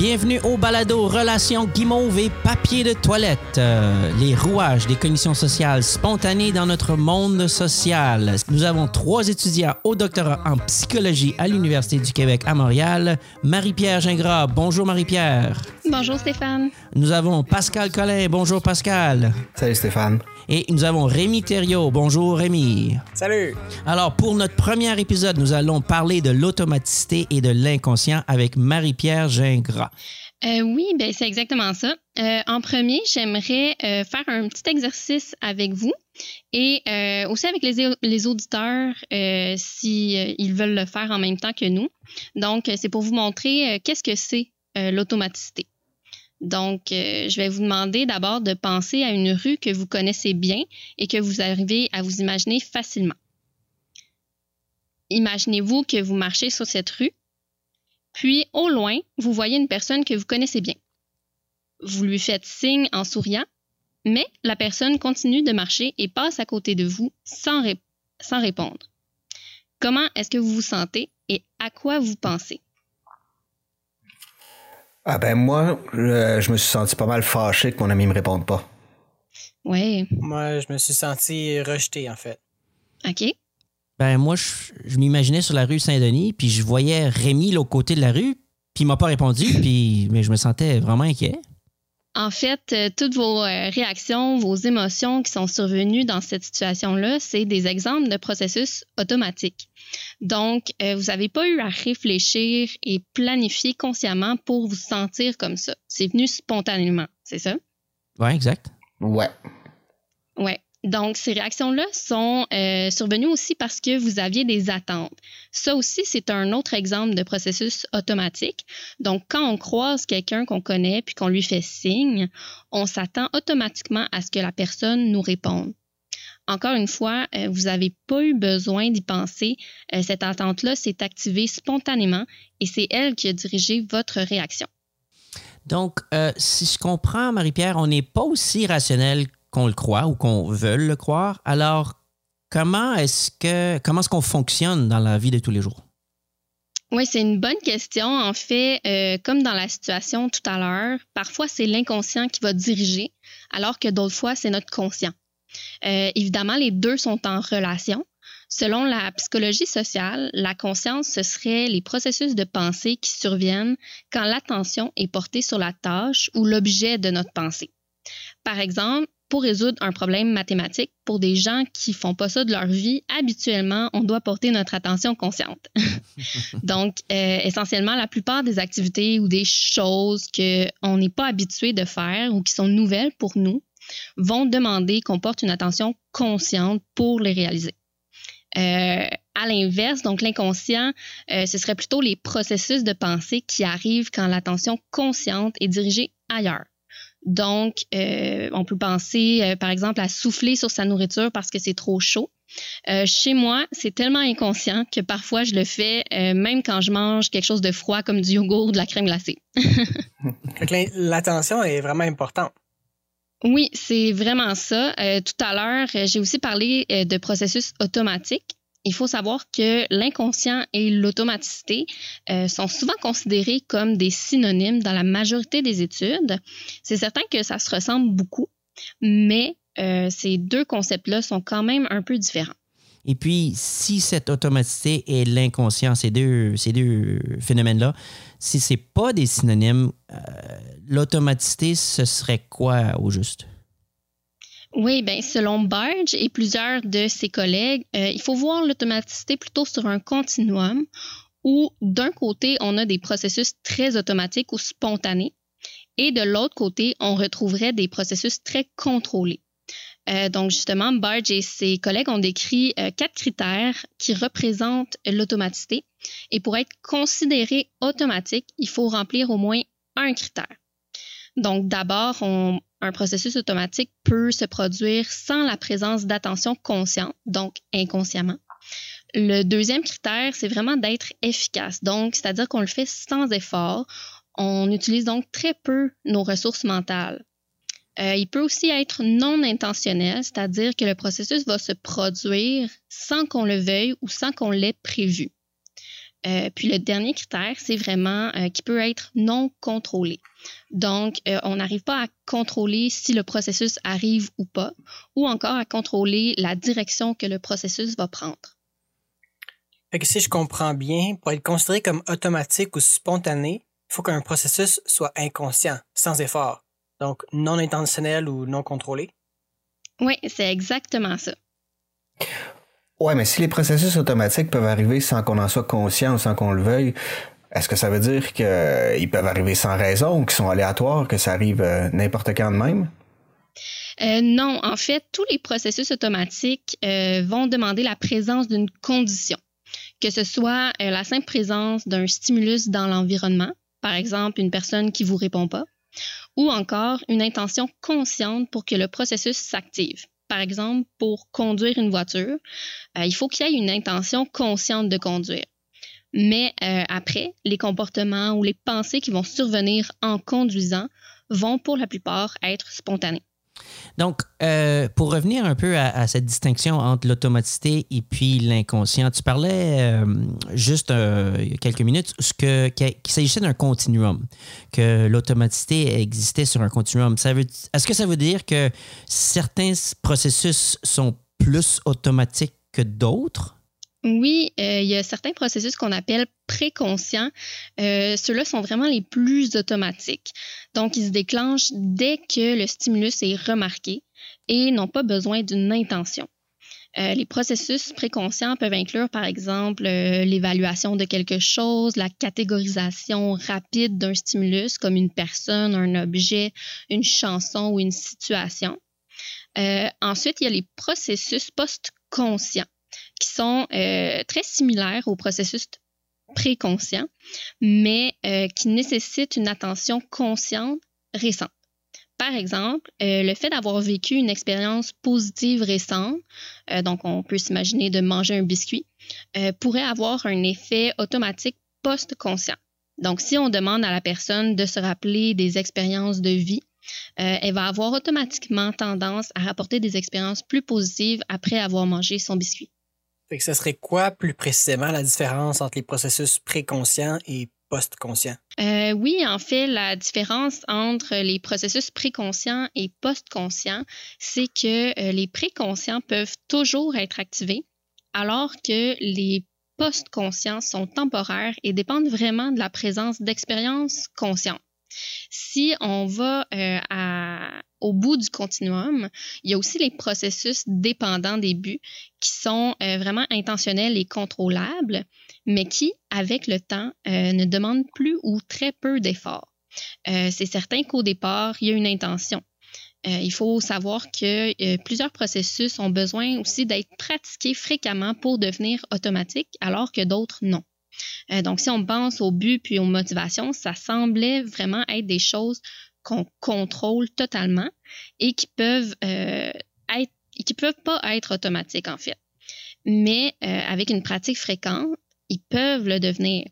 Bienvenue au balado Relations guimauve et papier de toilette. Euh, les rouages des commissions sociales spontanées dans notre monde social. Nous avons trois étudiants au doctorat en psychologie à l'Université du Québec à Montréal. Marie-Pierre Gingras. Bonjour Marie-Pierre. Bonjour Stéphane. Nous avons Pascal Collin. Bonjour Pascal. Salut Stéphane. Et nous avons Rémi Thériault. Bonjour Rémi. Salut. Alors, pour notre premier épisode, nous allons parler de l'automaticité et de l'inconscient avec Marie-Pierre Gingras. Euh, oui, ben c'est exactement ça. Euh, en premier, j'aimerais euh, faire un petit exercice avec vous et aussi avec les, les auditeurs si ils veulent le faire en même temps que nous. Donc, c'est pour vous montrer qu'est-ce que c'est l'automaticité. Donc, euh, je vais vous demander d'abord de penser à une rue que vous connaissez bien et que vous arrivez à vous imaginer facilement. Imaginez-vous que vous marchez sur cette rue, puis au loin, vous voyez une personne que vous connaissez bien. Vous lui faites signe en souriant, mais la personne continue de marcher et passe à côté de vous sans, sans répondre. Comment est-ce que vous vous sentez et à quoi vous pensez? Ah ben moi, je, me suis senti pas mal fâché que mon ami me réponde pas. Oui. Moi, je me suis senti rejeté, en fait. OK. Ben moi, je, m'imaginais sur la rue Saint-Denis, puis je voyais Rémi l'autre côté de la rue, puis il m'a pas répondu, puis mais je me sentais vraiment inquiet. En fait, euh, toutes vos euh, réactions, vos émotions qui sont survenues dans cette situation-là, c'est des exemples de processus automatiques. Donc, euh, vous n'avez pas eu à réfléchir et planifier consciemment pour vous sentir comme ça. C'est venu spontanément, c'est ça? Oui, exact. Ouais. Ouais. Donc, ces réactions-là sont euh, survenues aussi parce que vous aviez des attentes. Ça aussi, c'est un autre exemple de processus automatique. Donc, quand on croise quelqu'un qu'on connaît puis qu'on lui fait signe, on s'attend automatiquement à ce que la personne nous réponde. Encore une fois, euh, vous n'avez pas eu besoin d'y penser. Euh, cette attente-là s'est activée spontanément et c'est elle qui a dirigé votre réaction. Donc, si je comprends, Marie-Pierre, on n'est pas aussi rationnel qu'on le croit ou qu'on veut le croire. Alors, comment est-ce que comment est-ce qu'on fonctionne dans la vie de tous les jours? Oui, c'est une bonne question. En fait, comme dans la situation tout à l'heure, parfois c'est l'inconscient qui va diriger, alors que d'autres fois c'est notre conscient. Euh, évidemment, les deux sont en relation. Selon la psychologie sociale, la conscience, ce serait les processus de pensée qui surviennent quand l'attention est portée sur la tâche ou l'objet de notre pensée. Par exemple, pour résoudre un problème mathématique, pour des gens qui font pas ça de leur vie, habituellement, on doit porter notre attention consciente. Donc, euh, essentiellement, la plupart des activités ou des choses qu'on n'est pas habitué de faire ou qui sont nouvelles pour nous, vont demander qu'on porte une attention consciente pour les réaliser. Euh, à l'inverse, donc l'inconscient, euh, ce serait plutôt les processus de pensée qui arrivent quand l'attention consciente est dirigée ailleurs. Donc, euh, on peut penser, par exemple, à souffler sur sa nourriture parce que c'est trop chaud. chez moi, c'est tellement inconscient que parfois je le fais même quand je mange quelque chose de froid comme du yogourt ou de la crème glacée. L'attention est vraiment importante. Oui, c'est vraiment ça. Euh, tout à l'heure, euh, j'ai aussi parlé euh, de processus automatiques. Il faut savoir que l'inconscient et l'automaticité sont souvent considérés comme des synonymes dans la majorité des études. C'est certain que ça se ressemble beaucoup, mais ces deux concepts-là sont quand même un peu différents. Et puis, si cette automaticité et l'inconscient, ces deux, ces deux phénomènes-là, si ce n'est pas des synonymes, euh, l'automaticité, ce serait quoi au juste? Oui, bien, selon Barge et plusieurs de ses collègues, euh, il faut voir l'automaticité plutôt sur un continuum où d'un côté, on a des processus très automatiques ou spontanés et de l'autre côté, on retrouverait des processus très contrôlés. Euh, donc, justement, Barge et ses collègues ont décrit euh, quatre critères qui représentent l'automaticité. Et pour être considéré automatique, il faut remplir au moins un critère. Donc, d'abord, un processus automatique peut se produire sans la présence d'attention consciente, donc inconsciemment. Le deuxième critère, c'est vraiment d'être efficace. Donc, c'est-à-dire qu'on le fait sans effort. On utilise donc très peu nos ressources mentales. Euh, il peut aussi être non intentionnel, c'est-à-dire que le processus va se produire sans qu'on le veuille ou sans qu'on l'ait prévu. Euh, puis le dernier critère, c'est vraiment euh, qui peut être non contrôlé. Donc, euh, on n'arrive pas à contrôler si le processus arrive ou pas, ou encore à contrôler la direction que le processus va prendre. Fait que si je comprends bien, pour être considéré comme automatique ou spontané, il faut qu'un processus soit inconscient, sans effort. Donc, non intentionnel ou non contrôlé. Oui, c'est exactement ça. Ouais, mais si les processus automatiques peuvent arriver sans qu'on en soit conscient ou sans qu'on le veuille, est-ce que ça veut dire qu'ils peuvent arriver sans raison ou qu'ils sont aléatoires, que ça arrive euh, n'importe quand de même? Euh, non, en fait, tous les processus automatiques euh, vont demander la présence d'une condition, que ce soit la simple présence d'un stimulus dans l'environnement, par exemple une personne qui vous répond pas, ou encore une intention consciente pour que le processus s'active par exemple, pour conduire une voiture, euh, il faut qu'il y ait une intention consciente de conduire. Mais euh, après, les comportements ou les pensées qui vont survenir en conduisant vont pour la plupart être spontanés. Donc, euh, pour revenir un peu à, cette distinction entre l'automaticité et puis l'inconscient, tu parlais euh, juste euh, quelques minutes qu'il s'agissait d'un continuum, que l'automaticité existait sur un continuum. est-ce que ça veut dire que certains processus sont plus automatiques que d'autres? Oui, il y a certains processus qu'on appelle préconscients. Ceux-là sont vraiment les plus automatiques. Donc, ils se déclenchent dès que le stimulus est remarqué et n'ont pas besoin d'une intention. Euh, les processus préconscients peuvent inclure, par exemple, euh, l'évaluation de quelque chose, la catégorisation rapide d'un stimulus comme une personne, un objet, une chanson ou une situation. Euh, ensuite, il y a les processus post-conscients qui sont très similaires aux processus préconscients, mais qui nécessitent une attention consciente récente. Par exemple, euh, le fait d'avoir vécu une expérience positive récente, euh, donc on peut s'imaginer de manger un biscuit, euh, pourrait avoir un effet automatique post-conscient. Donc, si on demande à la personne de se rappeler des expériences de vie, elle va avoir automatiquement tendance à rapporter des expériences plus positives après avoir mangé son biscuit. Fait que ce serait quoi plus précisément la différence entre les processus préconscients et post-conscient? Euh, oui, en fait, la différence entre les processus préconscients et post-conscients, c'est que euh, les préconscients peuvent toujours être activés, alors que les post-conscients sont temporaires et dépendent vraiment de la présence d'expériences conscientes. Si on va euh, au bout du continuum, il y a aussi les processus dépendants des buts qui sont vraiment intentionnels et contrôlables mais qui, avec le temps, euh, ne demandent plus ou très peu d'efforts. Euh, c'est certain qu'au départ, il y a une intention. Euh, il faut savoir que plusieurs processus ont besoin aussi d'être pratiqués fréquemment pour devenir automatiques, alors que d'autres non. donc, si on pense au but puis aux motivations, ça semblait vraiment être des choses qu'on contrôle totalement et qui peuvent être, qui peuvent pas être automatiques en fait. Mais avec une pratique fréquente, ils peuvent le devenir.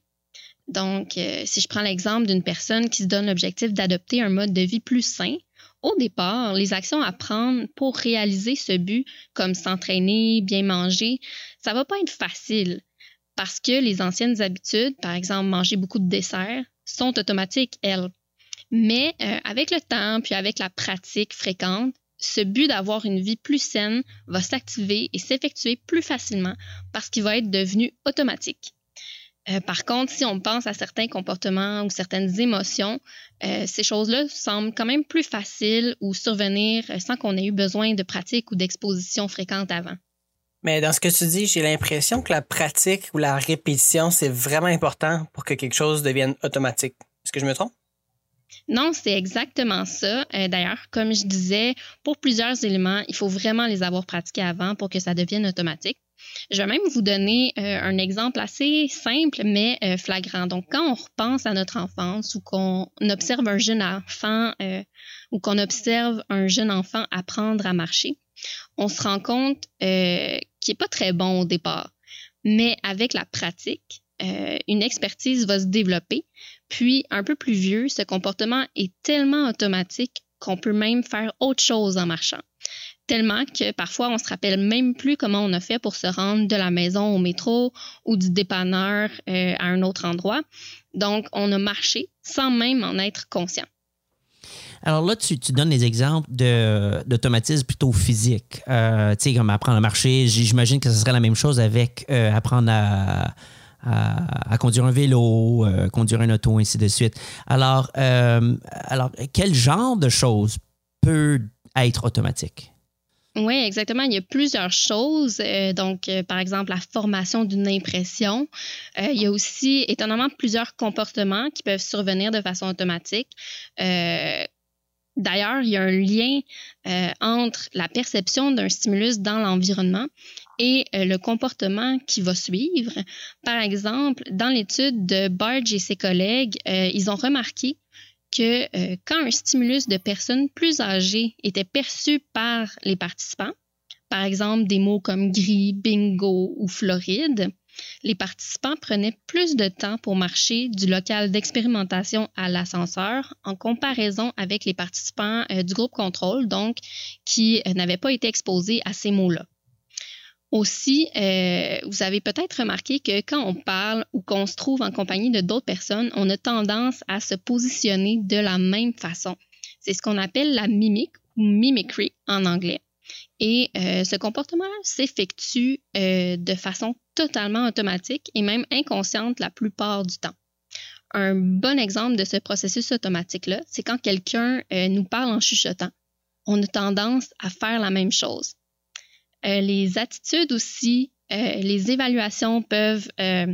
Donc, euh, si je prends l'exemple d'une personne qui se donne l'objectif d'adopter un mode de vie plus sain, au départ, les actions à prendre pour réaliser ce but, comme s'entraîner, bien manger, ça va pas être facile parce que les anciennes habitudes, par exemple manger beaucoup de desserts, sont automatiques, elles. Mais euh, avec le temps, puis avec la pratique fréquente, ce but d'avoir une vie plus saine va s'activer et s'effectuer plus facilement parce qu'il va être devenu automatique. Euh, par contre, si on pense à certains comportements ou certaines émotions, euh, ces choses-là semblent quand même plus faciles ou survenir sans qu'on ait eu besoin de pratique ou d'exposition fréquente avant. Mais dans ce que tu dis, j'ai l'impression que la pratique ou la répétition, c'est vraiment important pour que quelque chose devienne automatique. Est-ce que je me trompe? Non, c'est exactement ça. Euh, d'ailleurs, comme je disais, pour plusieurs éléments, il faut vraiment les avoir pratiqués avant pour que ça devienne automatique. Je vais même vous donner euh, un exemple assez simple mais euh, flagrant. Donc, quand on repense à notre enfance ou qu'on observe un jeune enfant ou qu'on observe un jeune enfant apprendre à marcher, on se rend compte qu'il n'est pas très bon au départ. Mais avec la pratique, une expertise va se développer puis, un peu plus vieux, ce comportement est tellement automatique qu'on peut même faire autre chose en marchant. tellement que parfois on se rappelle même plus comment on a fait pour se rendre de la maison au métro ou du dépanneur euh, à un autre endroit. Donc, on a marché sans même en être conscient. Alors là, tu, donnes des exemples d'automatisme plutôt physiques. Euh, tu sais, comme apprendre à marcher, j'imagine que ce serait la même chose avec euh, apprendre à, conduire un vélo, conduire un auto, ainsi de suite. Alors, alors, quel genre de choses peut être automatique? Oui, exactement. Il y a plusieurs choses. Euh, donc, euh, par exemple, la formation d'une impression. Euh, il y a aussi, étonnamment, plusieurs comportements qui peuvent survenir de façon automatique. D'ailleurs, il y a un lien entre la perception d'un stimulus dans l'environnement et le comportement qui va suivre. Par exemple, dans l'étude de Barge et ses collègues, ils ont remarqué que euh, quand un stimulus de personnes plus âgées était perçu par les participants, par exemple des mots comme gris, bingo ou Floride, les participants prenaient plus de temps pour marcher du local d'expérimentation à l'ascenseur en comparaison avec les participants euh, du groupe contrôle, donc qui euh, n'avaient pas été exposés à ces mots-là. Aussi, euh, vous avez peut-être remarqué que quand on parle ou qu'on se trouve en compagnie de d'autres personnes, on a tendance à se positionner de la même façon. C'est ce qu'on appelle la mimique ou mimicry en anglais. Et euh, ce comportement s'effectue euh, de façon totalement automatique et même inconsciente la plupart du temps. Un bon exemple de ce processus automatique-là, c'est quand quelqu'un nous parle en chuchotant. On a tendance à faire la même chose. Euh, les attitudes aussi, euh, les évaluations peuvent euh,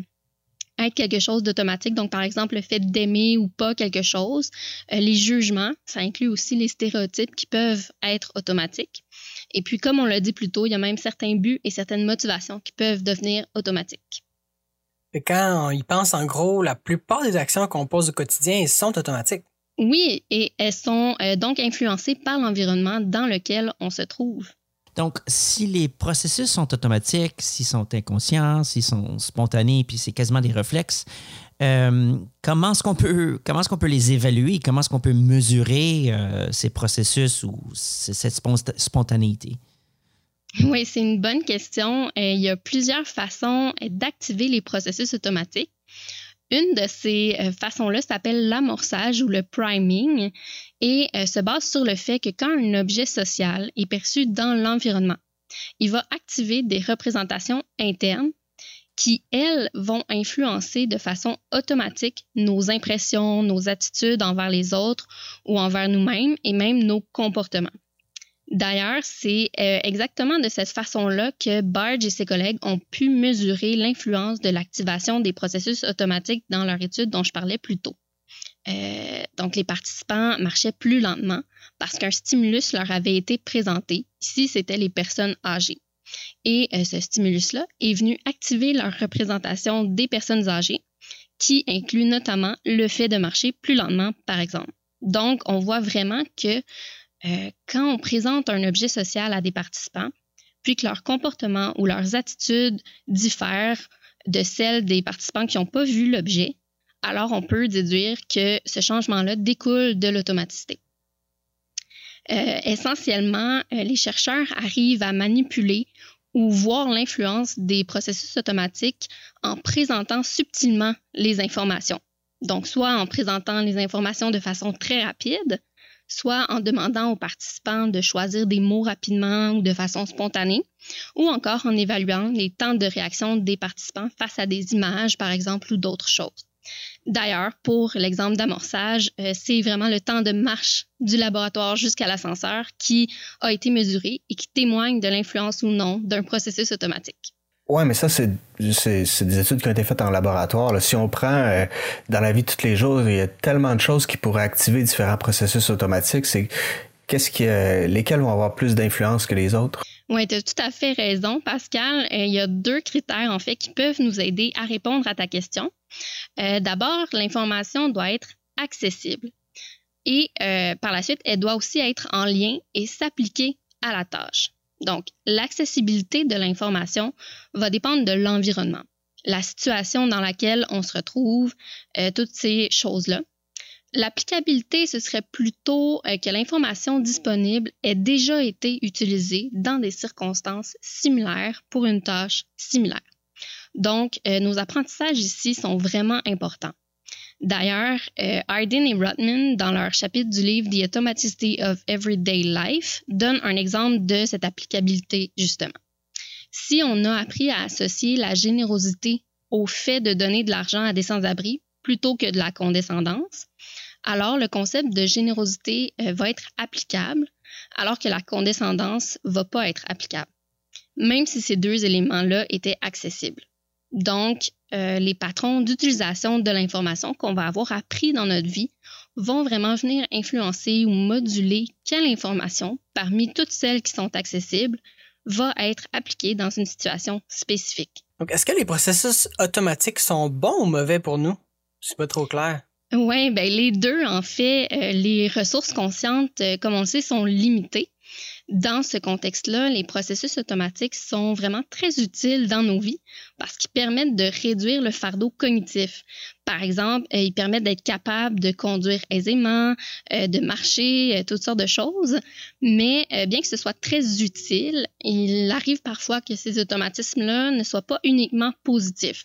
être quelque chose d'automatique. Donc, par exemple, le fait d'aimer ou pas quelque chose. les jugements, ça inclut aussi les stéréotypes qui peuvent être automatiques. Et puis, comme on l'a dit plus tôt, il y a même certains buts et certaines motivations qui peuvent devenir automatiques. Et quand on y pense, en gros, la plupart des actions qu'on pose au quotidien sont automatiques. Oui, et elles sont donc influencées par l'environnement dans lequel on se trouve. Donc, si les processus sont automatiques, s'ils sont inconscients, s'ils sont spontanés, puis c'est quasiment des réflexes, euh, comment est-ce qu'on peut les évaluer? Comment est-ce qu'on peut mesurer euh, ces processus ou cette spontanéité? Oui, c'est une bonne question. Euh, il y a plusieurs façons d'activer les processus automatiques. Une de ces euh, façons-là s'appelle l'amorçage ou le priming et euh, se base sur le fait que quand un objet social est perçu dans l'environnement, il va activer des représentations internes qui, elles, vont influencer de façon automatique nos impressions, nos attitudes envers les autres ou envers nous-mêmes et même nos comportements. D'ailleurs, c'est euh, exactement de cette façon-là que Barge et ses collègues ont pu mesurer l'influence de l'activation des processus automatiques dans leur étude dont je parlais plus tôt. Euh, donc, les participants marchaient plus lentement parce qu'un stimulus leur avait été présenté. Ici, c'était les personnes âgées. Et euh, ce stimulus-là est venu activer leur représentation des personnes âgées, qui inclut notamment le fait de marcher plus lentement, par exemple. Donc, on voit vraiment que euh, quand on présente un objet social à des participants, puis que leur comportement ou leurs attitudes diffèrent de celles des participants qui n'ont pas vu l'objet, alors on peut déduire que ce changement-là découle de l'automaticité. Euh, essentiellement, euh, les chercheurs arrivent à manipuler ou voir l'influence des processus automatiques en présentant subtilement les informations. Donc, soit en présentant les informations de façon très rapide, soit en demandant aux participants de choisir des mots rapidement ou de façon spontanée, ou encore en évaluant les temps de réaction des participants face à des images, par exemple, ou d'autres choses. D'ailleurs, pour l'exemple d'amorçage, euh, c'est vraiment le temps de marche du laboratoire jusqu'à l'ascenseur qui a été mesuré et qui témoigne de l'influence ou non d'un processus automatique. Oui, mais ça, c'est, des études qui ont été faites en laboratoire. Si on prend euh, dans la vie de tous les jours, il y a tellement de choses qui pourraient activer différents processus automatiques. C'est qu'est-ce qui, euh, lesquels vont avoir plus d'influence que les autres? Oui, tu as tout à fait raison, Pascal. Euh, il y a deux critères, en fait, qui peuvent nous aider à répondre à ta question. d'abord, l'information doit être accessible. Et par la suite, elle doit aussi être en lien et s'appliquer à la tâche. Donc, l'accessibilité de l'information va dépendre de l'environnement, la situation dans laquelle on se retrouve, euh, toutes ces choses-là. L'applicabilité, ce serait plutôt euh, que l'information disponible ait déjà été utilisée dans des circonstances similaires pour une tâche similaire. Donc, euh, nos apprentissages ici sont vraiment importants. D'ailleurs, euh, Hardin et Rutman, dans leur chapitre du livre The Automaticity of Everyday Life, donnent un exemple de cette applicabilité, justement. Si on a appris à associer la générosité au fait de donner de l'argent à des sans-abri plutôt que de la condescendance, alors le concept de générosité euh, va être applicable, alors que la condescendance va pas être applicable, même si ces deux éléments-là étaient accessibles. Donc, euh, les patrons d'utilisation de l'information qu'on va avoir appris dans notre vie vont vraiment venir influencer ou moduler quelle information, parmi toutes celles qui sont accessibles, va être appliquée dans une situation spécifique. Donc, est-ce que les processus automatiques sont bons ou mauvais pour nous? C'est pas trop clair. Oui, ben les deux, en fait, euh, les ressources conscientes, euh, comme on le sait, sont limitées. Dans ce contexte-là, les processus automatiques sont vraiment très utiles dans nos vies parce qu'ils permettent de réduire le fardeau cognitif. Par exemple, euh, ils permettent d'être capable de conduire aisément, de marcher, toutes sortes de choses. Mais bien que ce soit très utile, il arrive parfois que ces automatismes-là ne soient pas uniquement positifs.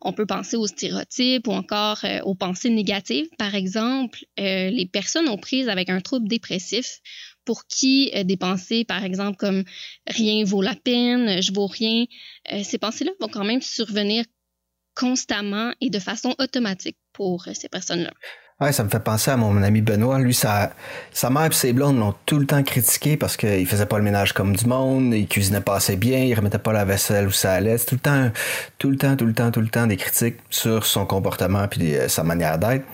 On peut penser aux stéréotypes ou encore euh, aux pensées négatives. Par exemple, euh, les personnes aux prises avec un trouble dépressif pour qui euh, des pensées, par exemple, comme rien vaut la peine, je vaux rien, ces pensées-là vont quand même survenir constamment et de façon automatique pour ces personnes-là. Ouais, ça me fait penser à mon ami Benoît. Lui, sa, mère et ses blondes l'ont tout le temps critiqué parce qu'il faisait pas le ménage comme du monde, il cuisinait pas assez bien, il remettait pas la vaisselle où ça allait. Tout le temps, tout le temps, tout le temps, tout le temps des critiques sur son comportement puis euh, sa manière d'être.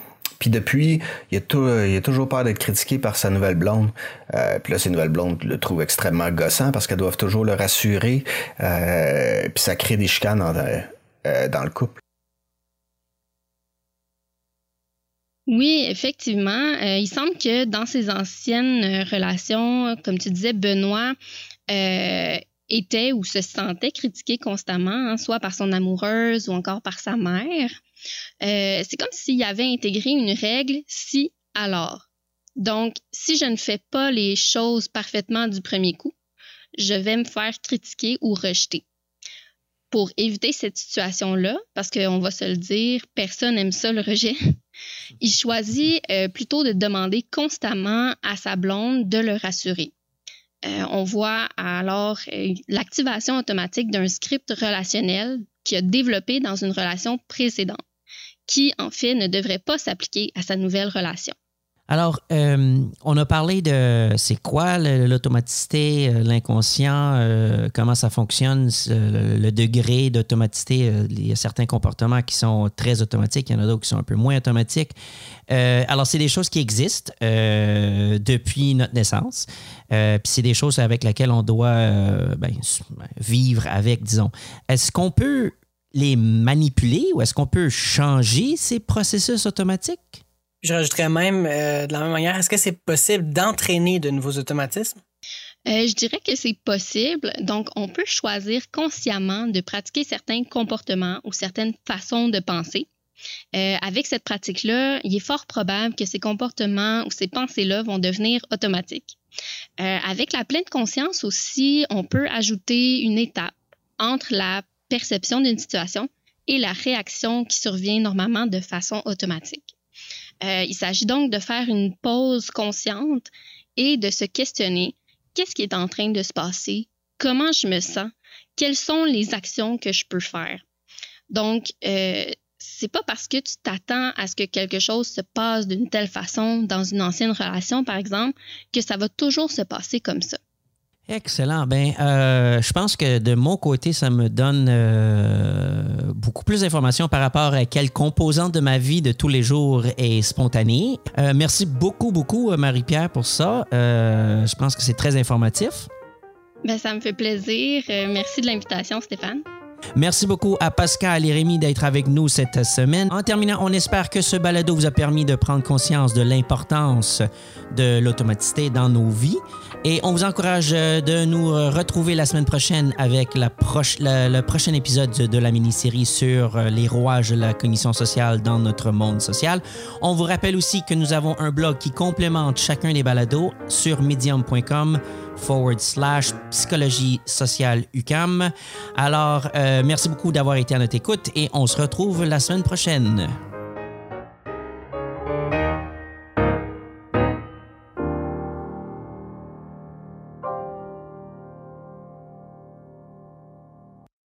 Puis depuis, il il a toujours peur d'être critiqué par sa nouvelle blonde. Euh, puis là, ses nouvelles blondes le trouvent extrêmement gossant parce qu'elles doivent toujours le rassurer. Euh, puis ça crée des chicanes dans, euh, le couple. Oui, effectivement. Euh, il semble que dans ses anciennes euh, relations, comme tu disais, Benoît euh, était ou se sentait critiqué constamment, hein, soit par son amoureuse ou encore par sa mère. C'est comme s'il avait intégré une règle si alors. Donc, si je ne fais pas les choses parfaitement du premier coup, je vais me faire critiquer ou rejeter pour éviter cette situation-là, parce qu'on va se le dire, personne n'aime ça le rejet, il choisit euh, plutôt de demander constamment à sa blonde de le rassurer. Euh, on voit alors euh, l'activation automatique d'un script relationnel qui a développé dans une relation précédente, qui en fait ne devrait pas s'appliquer à sa nouvelle relation. Alors, euh, on a parlé de c'est quoi l'automaticité, euh, l'inconscient, euh, comment ça fonctionne, le degré d'automaticité. Il y a certains comportements qui sont très automatiques, il y en a d'autres qui sont un peu moins automatiques. alors, c'est des choses qui existent depuis notre naissance. Puis c'est des choses avec lesquelles on doit ben, vivre avec, disons. Est-ce qu'on peut les manipuler ou est-ce qu'on peut changer ces processus automatiques? Je rajouterais même euh, de la même manière, est-ce que c'est possible d'entraîner de nouveaux automatismes? Euh, je dirais que c'est possible. Donc, on peut choisir consciemment de pratiquer certains comportements ou certaines façons de penser. Euh, avec cette pratique-là, il est fort probable que ces comportements ou ces pensées-là vont devenir automatiques. avec la pleine conscience aussi, on peut ajouter une étape entre la perception d'une situation et la réaction qui survient normalement de façon automatique. Euh, il s'agit donc de faire une pause consciente et de se questionner qu'est-ce qui est en train de se passer, comment je me sens, quelles sont les actions que je peux faire? Donc, euh, c'est pas parce que tu t'attends à ce que quelque chose se passe d'une telle façon dans une ancienne relation, par exemple, que ça va toujours se passer comme ça. Excellent. Ben, euh, je pense que de mon côté, ça me donne euh, beaucoup plus d'informations par rapport à quelle composante de ma vie de tous les jours est spontanée. Euh, merci beaucoup, beaucoup, Marie-Pierre, pour ça. je pense que c'est très informatif. Ben, ça me fait plaisir. merci de l'invitation, Stéphane. Merci beaucoup à Pascal et Rémi d'être avec nous cette semaine. En terminant, on espère que ce balado vous a permis de prendre conscience de l'importance de l'automaticité dans nos vies. Et on vous encourage euh, de nous euh, retrouver la semaine prochaine avec le prochain épisode de la mini-série sur euh, les rouages de la cognition sociale dans notre monde social. On vous rappelle aussi que nous avons un blog qui complémente chacun des balados sur medium.com forward slash psychologie sociale UCAM. Alors, euh, merci beaucoup d'avoir été à notre écoute et on se retrouve la semaine prochaine.